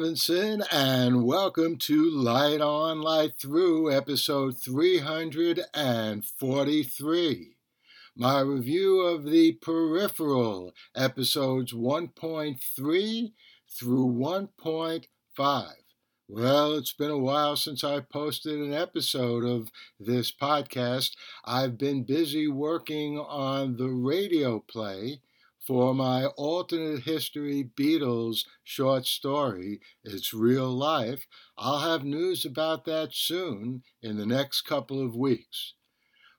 Levinson, and welcome to Light On, Light Through, episode 343. My review of the Peripheral, episodes 1.3 through 1.5. Well, it's been a while since I posted an episode of this podcast. I've been busy working on the radio play for my alternate history Beatles short story, It's Real Life. I'll have news about that soon in the next couple of weeks.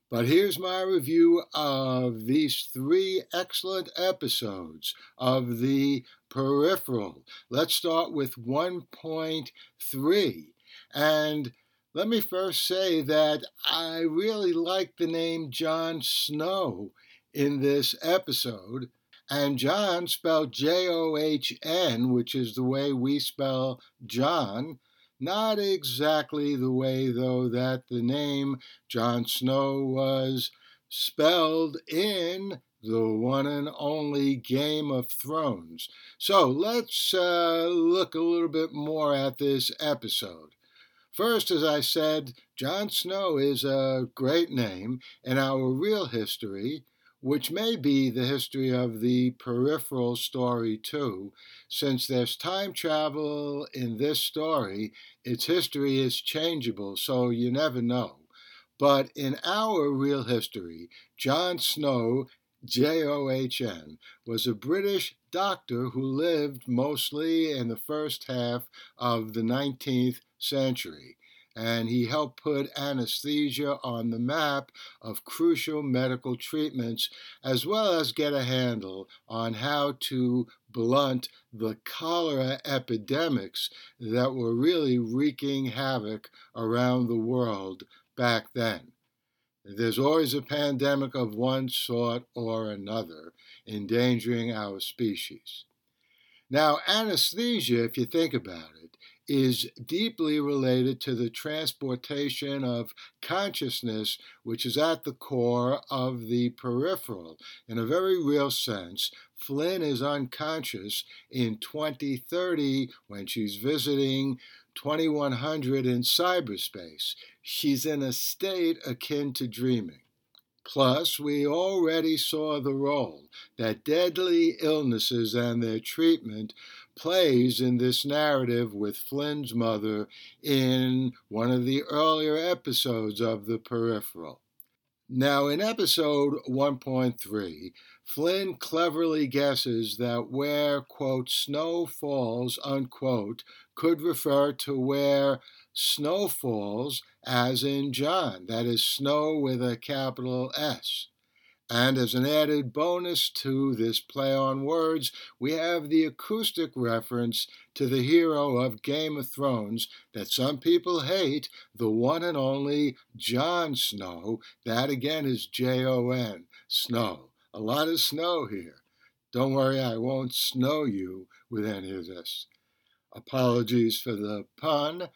But here's my review of these three excellent episodes of The Peripheral. Let's start with 1.3. And let me first say that I really like the name John Snow in this episode. And John spelled J O H N, which is the way we spell John. Not exactly the way, though, that the name John Snow was spelled in the one and only Game of Thrones. So let's uh, look a little bit more at this episode. First, as I said, John Snow is a great name in our real history which may be the history of the peripheral story too. Since there's time travel in this story, its history is changeable, so you never know. But in our real history, John Snow, J O H N, was a British doctor who lived mostly in the first half of the 19th century and he helped put anesthesia on the map of crucial medical treatments, as well as get a handle on how to blunt the cholera epidemics that were really wreaking havoc around the world back then. There's always a pandemic of one sort or another endangering our species. Now, anesthesia, if you think about it, is deeply related to the transportation of consciousness, which is at the core of the peripheral. In a very real sense, Flynn is unconscious in 2030 when she's visiting 2100 in cyberspace. She's in a state akin to dreaming. Plus, we already saw the role that deadly illnesses and their treatment plays in this narrative with Flynn's mother in one of the earlier episodes of The Peripheral. Now, in episode 1.3, Flynn cleverly guesses that where, quote, snow falls, unquote, could refer to where snow falls, as in John, that is, snow with a capital S. And as an added bonus to this play on words, we have the acoustic reference to the hero of Game of Thrones that some people hate, the one and only Jon Snow. That again is J O N, Snow. A lot of snow here. Don't worry, I won't snow you with any of this. Apologies for the pun.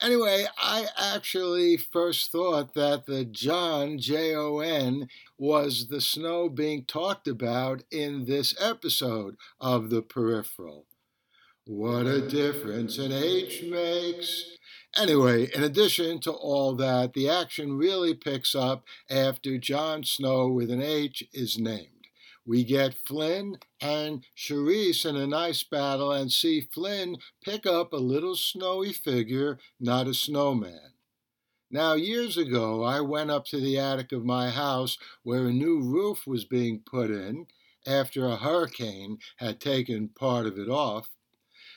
Anyway, I actually first thought that the Jon, J O N, was the snow being talked about in this episode of The Peripheral. What a difference an H makes. Anyway, in addition to all that, the action really picks up after John Snow with an H is named. We get Flynn and Cherise in a nice battle and see Flynn pick up a little snowy figure, not a snowman. Now, years ago, I went up to the attic of my house where a new roof was being put in after a hurricane had taken part of it off,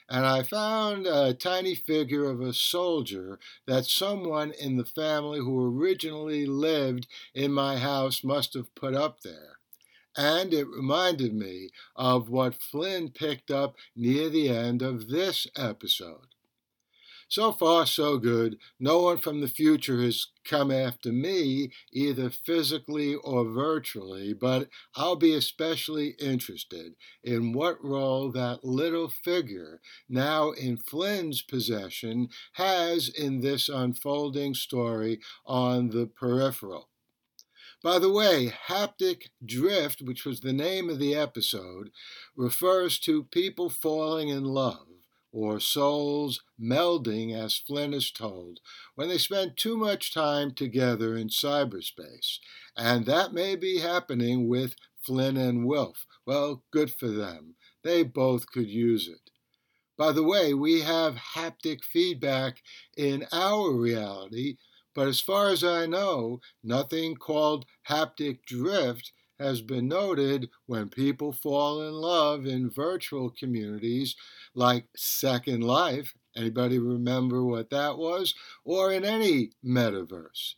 and I found a tiny figure of a soldier that someone in the family who originally lived in my house must have put up there and it reminded me of what Flynn picked up near the end of this episode. So far, so good. No one from the future has come after me, either physically or virtually, but I'll be especially interested in what role that little figure, now in Flynn's possession, has in this unfolding story on the peripheral. By the way, haptic drift, which was the name of the episode, refers to people falling in love, or souls melding, as Flynn is told, when they spend too much time together in cyberspace. And that may be happening with Flynn and Wilf. Well, good for them. They both could use it. By the way, we have haptic feedback in our reality, but as far as I know, nothing called haptic drift has been noted when people fall in love in virtual communities like Second Life. Anybody remember what that was? Or in any metaverse.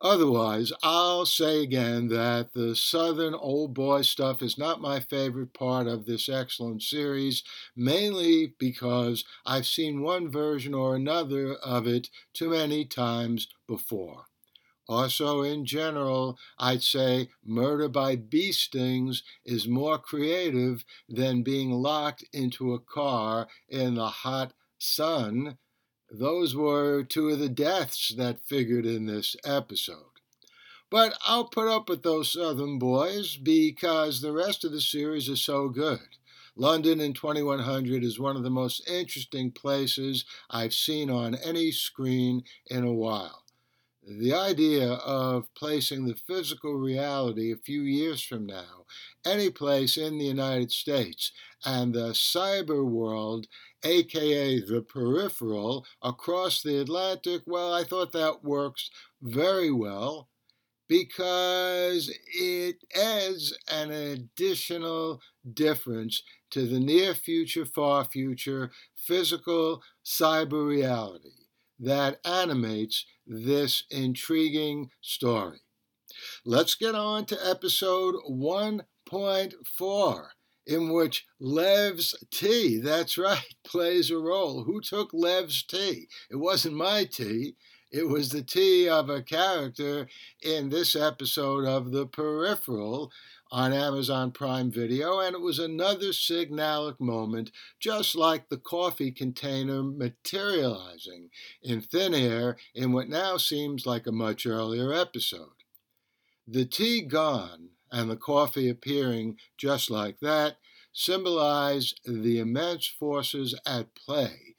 Otherwise, I'll say again that the Southern old boy stuff is not my favorite part of this excellent series, mainly because I've seen one version or another of it too many times before. Also, in general, I'd say murder by bee stings is more creative than being locked into a car in the hot sun those were two of the deaths that figured in this episode. But I'll put up with those Southern boys because the rest of the series is so good. London in 2100 is one of the most interesting places I've seen on any screen in a while. The idea of placing the physical reality a few years from now, any place in the United States, and the cyber world aka the peripheral, across the Atlantic, well, I thought that works very well because it adds an additional difference to the near future, far future physical cyber reality that animates this intriguing story. Let's get on to episode 1.4 in which Lev's tea, that's right, plays a role. Who took Lev's tea? It wasn't my tea. It was the tea of a character in this episode of The Peripheral on Amazon Prime Video, and it was another signalic moment, just like the coffee container materializing in thin air in what now seems like a much earlier episode. The tea gone, and the coffee appearing just like that symbolize the immense forces at play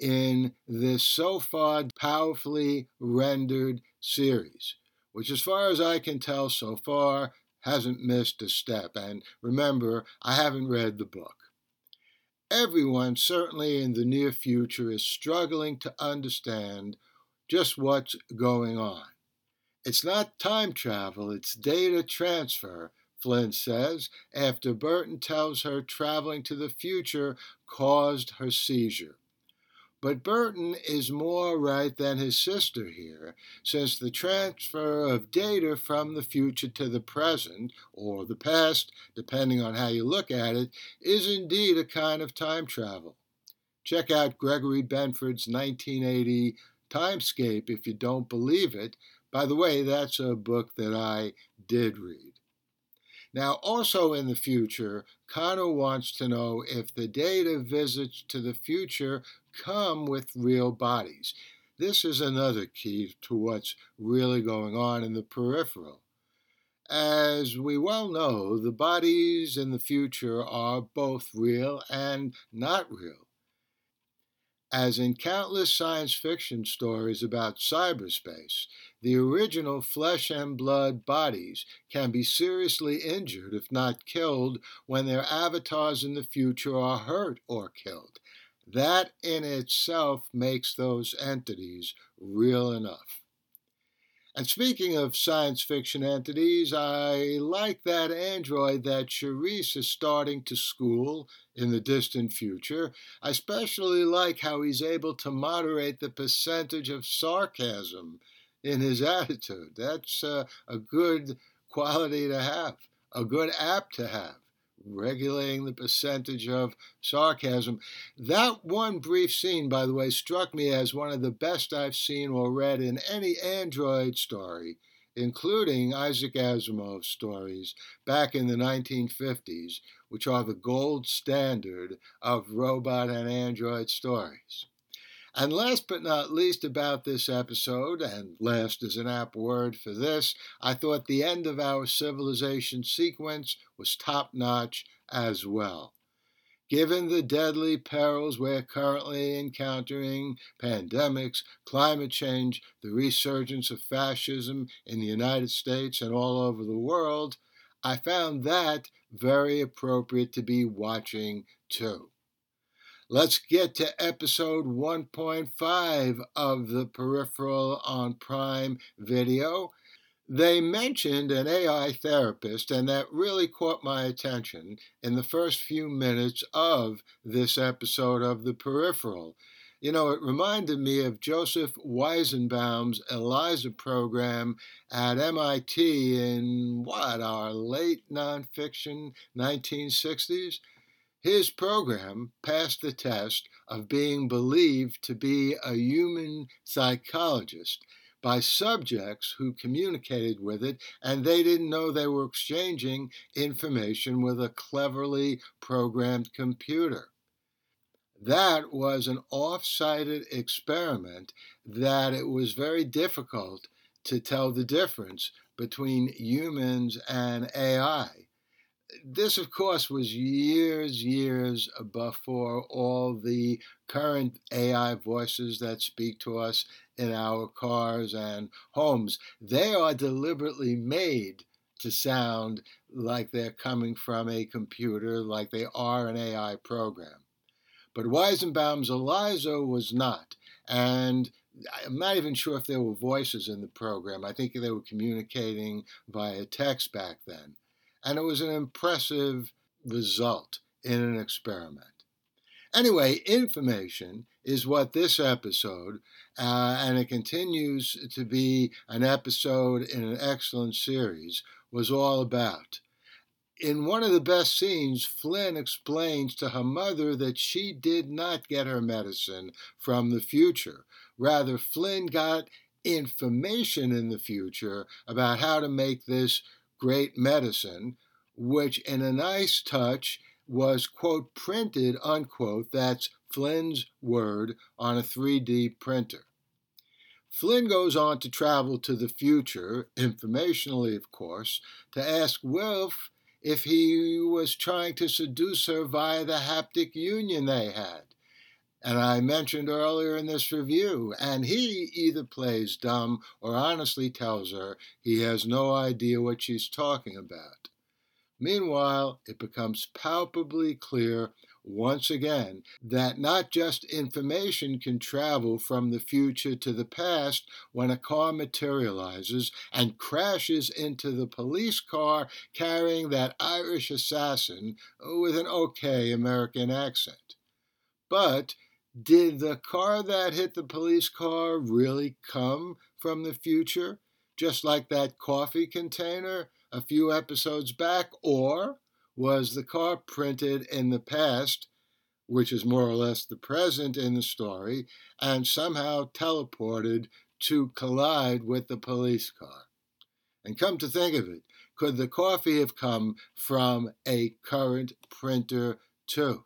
in this so far powerfully rendered series, which, as far as I can tell so far, hasn't missed a step. And remember, I haven't read the book. Everyone, certainly in the near future, is struggling to understand just what's going on. It's not time travel, it's data transfer, Flynn says, after Burton tells her traveling to the future caused her seizure. But Burton is more right than his sister here, since the transfer of data from the future to the present, or the past, depending on how you look at it, is indeed a kind of time travel. Check out Gregory Benford's 1980 Timescape if you don't believe it, by the way, that's a book that I did read. Now, also in the future, Conner wants to know if the data visits to the future come with real bodies. This is another key to what's really going on in the peripheral. As we well know, the bodies in the future are both real and not real. As in countless science fiction stories about cyberspace, the original flesh and blood bodies can be seriously injured, if not killed, when their avatars in the future are hurt or killed. That in itself makes those entities real enough. And speaking of science fiction entities, I like that android that Cherise is starting to school in the distant future. I especially like how he's able to moderate the percentage of sarcasm in his attitude. That's uh, a good quality to have, a good app to have regulating the percentage of sarcasm. That one brief scene, by the way, struck me as one of the best I've seen or read in any Android story, including Isaac Asimov's stories back in the 1950s, which are the gold standard of robot and android stories. And last but not least about this episode, and last is an apt word for this, I thought the end of our civilization sequence was top notch as well. Given the deadly perils we're currently encountering pandemics, climate change, the resurgence of fascism in the United States and all over the world I found that very appropriate to be watching too. Let's get to episode 1.5 of the Peripheral on Prime video they mentioned an AI therapist, and that really caught my attention in the first few minutes of this episode of The Peripheral. You know, it reminded me of Joseph Weizenbaum's ELIZA program at MIT in what, our late nonfiction 1960s? His program passed the test of being believed to be a human psychologist by subjects who communicated with it, and they didn't know they were exchanging information with a cleverly programmed computer. That was an off sighted experiment that it was very difficult to tell the difference between humans and AI this, of course, was years, years before all the current AI voices that speak to us in our cars and homes. They are deliberately made to sound like they're coming from a computer, like they are an AI program. But Weizenbaum's ELIZA was not. And I'm not even sure if there were voices in the program. I think they were communicating via text back then and it was an impressive result in an experiment. Anyway, information is what this episode, uh, and it continues to be an episode in an excellent series, was all about. In one of the best scenes, Flynn explains to her mother that she did not get her medicine from the future. Rather, Flynn got information in the future about how to make this great medicine, which in a nice touch was, quote, printed, unquote, that's Flynn's word, on a 3D printer. Flynn goes on to travel to the future, informationally, of course, to ask Wilf if he was trying to seduce her via the haptic union they had and I mentioned earlier in this review, and he either plays dumb or honestly tells her he has no idea what she's talking about. Meanwhile, it becomes palpably clear once again that not just information can travel from the future to the past when a car materializes and crashes into the police car carrying that Irish assassin with an okay American accent. But did the car that hit the police car really come from the future, just like that coffee container a few episodes back? Or was the car printed in the past, which is more or less the present in the story, and somehow teleported to collide with the police car? And come to think of it, could the coffee have come from a current printer too?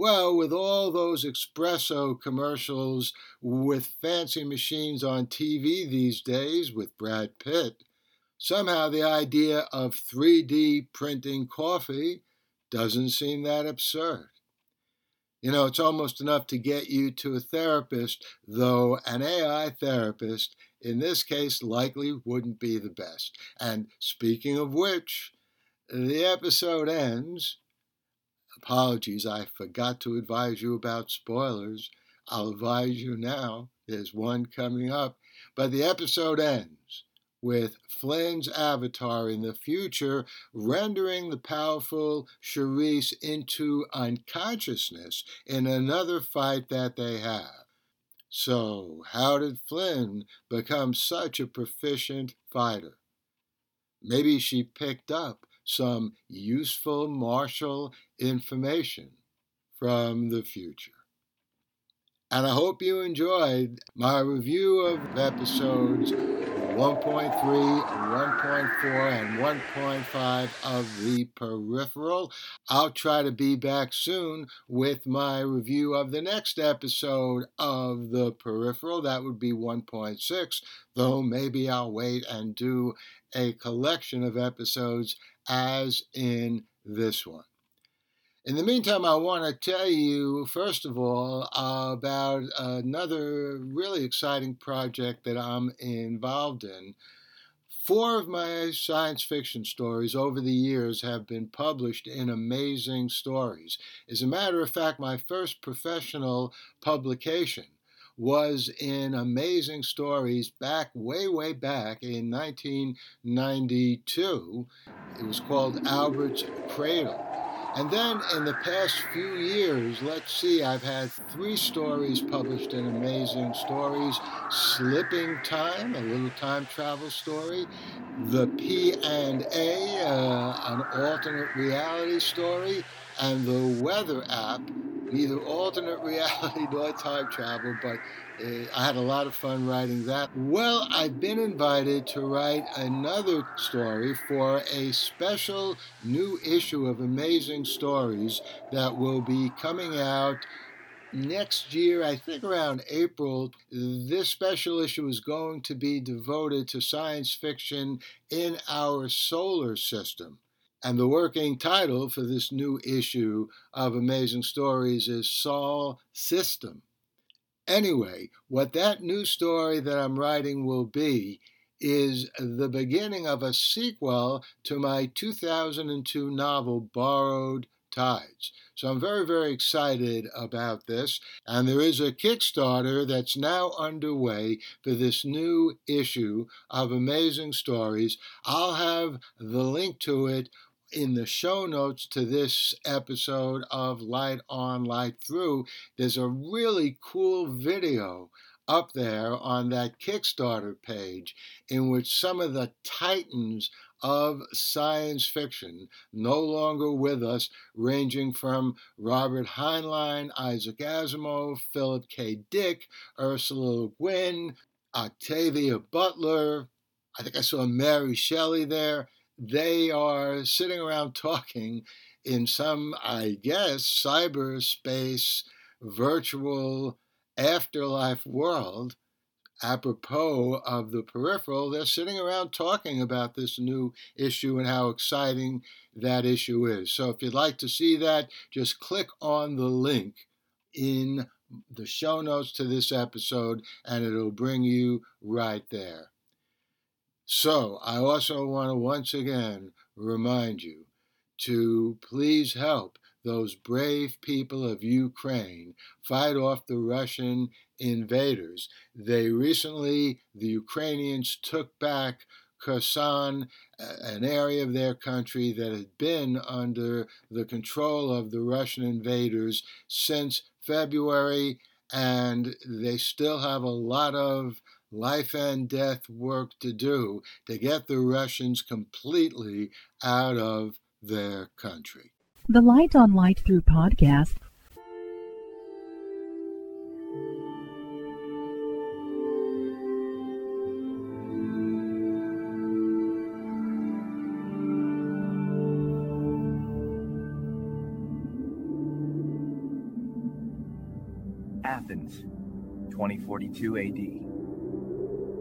Well, with all those espresso commercials with fancy machines on TV these days with Brad Pitt, somehow the idea of 3D printing coffee doesn't seem that absurd. You know, it's almost enough to get you to a therapist, though an AI therapist, in this case, likely wouldn't be the best. And speaking of which, the episode ends Apologies, I forgot to advise you about spoilers. I'll advise you now. There's one coming up. But the episode ends with Flynn's avatar in the future rendering the powerful Cherise into unconsciousness in another fight that they have. So, how did Flynn become such a proficient fighter? Maybe she picked up some useful martial information from the future. And I hope you enjoyed my review of episodes 1.3, 1.4, and 1.5 of The Peripheral. I'll try to be back soon with my review of the next episode of The Peripheral. That would be 1.6, though maybe I'll wait and do a collection of episodes as in this one. In the meantime, I want to tell you, first of all, uh, about another really exciting project that I'm involved in. Four of my science fiction stories over the years have been published in Amazing Stories. As a matter of fact, my first professional publication was in Amazing Stories back, way, way back in 1992. It was called Albert's Cradle. And then in the past few years, let's see, I've had three stories published in Amazing Stories Slipping Time, a little time travel story, The P and A, uh, an alternate reality story, and the Weather app, neither alternate reality nor time travel, but uh, I had a lot of fun writing that. Well, I've been invited to write another story for a special new issue of Amazing Stories that will be coming out next year, I think around April, this special issue is going to be devoted to science fiction in our solar system. And the working title for this new issue of Amazing Stories is Sol System. Anyway, what that new story that I'm writing will be is the beginning of a sequel to my 2002 novel, Borrowed Tides. So I'm very, very excited about this. And there is a Kickstarter that's now underway for this new issue of Amazing Stories. I'll have the link to it in the show notes to this episode of Light On, Light Through, there's a really cool video up there on that Kickstarter page in which some of the titans of science fiction, no longer with us, ranging from Robert Heinlein, Isaac Asimov, Philip K. Dick, Ursula Le Guin, Octavia Butler. I think I saw Mary Shelley there they are sitting around talking in some, I guess, cyberspace virtual afterlife world apropos of the peripheral, they're sitting around talking about this new issue and how exciting that issue is. So if you'd like to see that, just click on the link in the show notes to this episode and it'll bring you right there. So, I also want to once again remind you to please help those brave people of Ukraine fight off the Russian invaders. They recently, the Ukrainians took back Kherson, an area of their country that had been under the control of the Russian invaders since February, and they still have a lot of life and death work to do to get the Russians completely out of their country. The Light on Light Through podcast Athens, 2042 AD.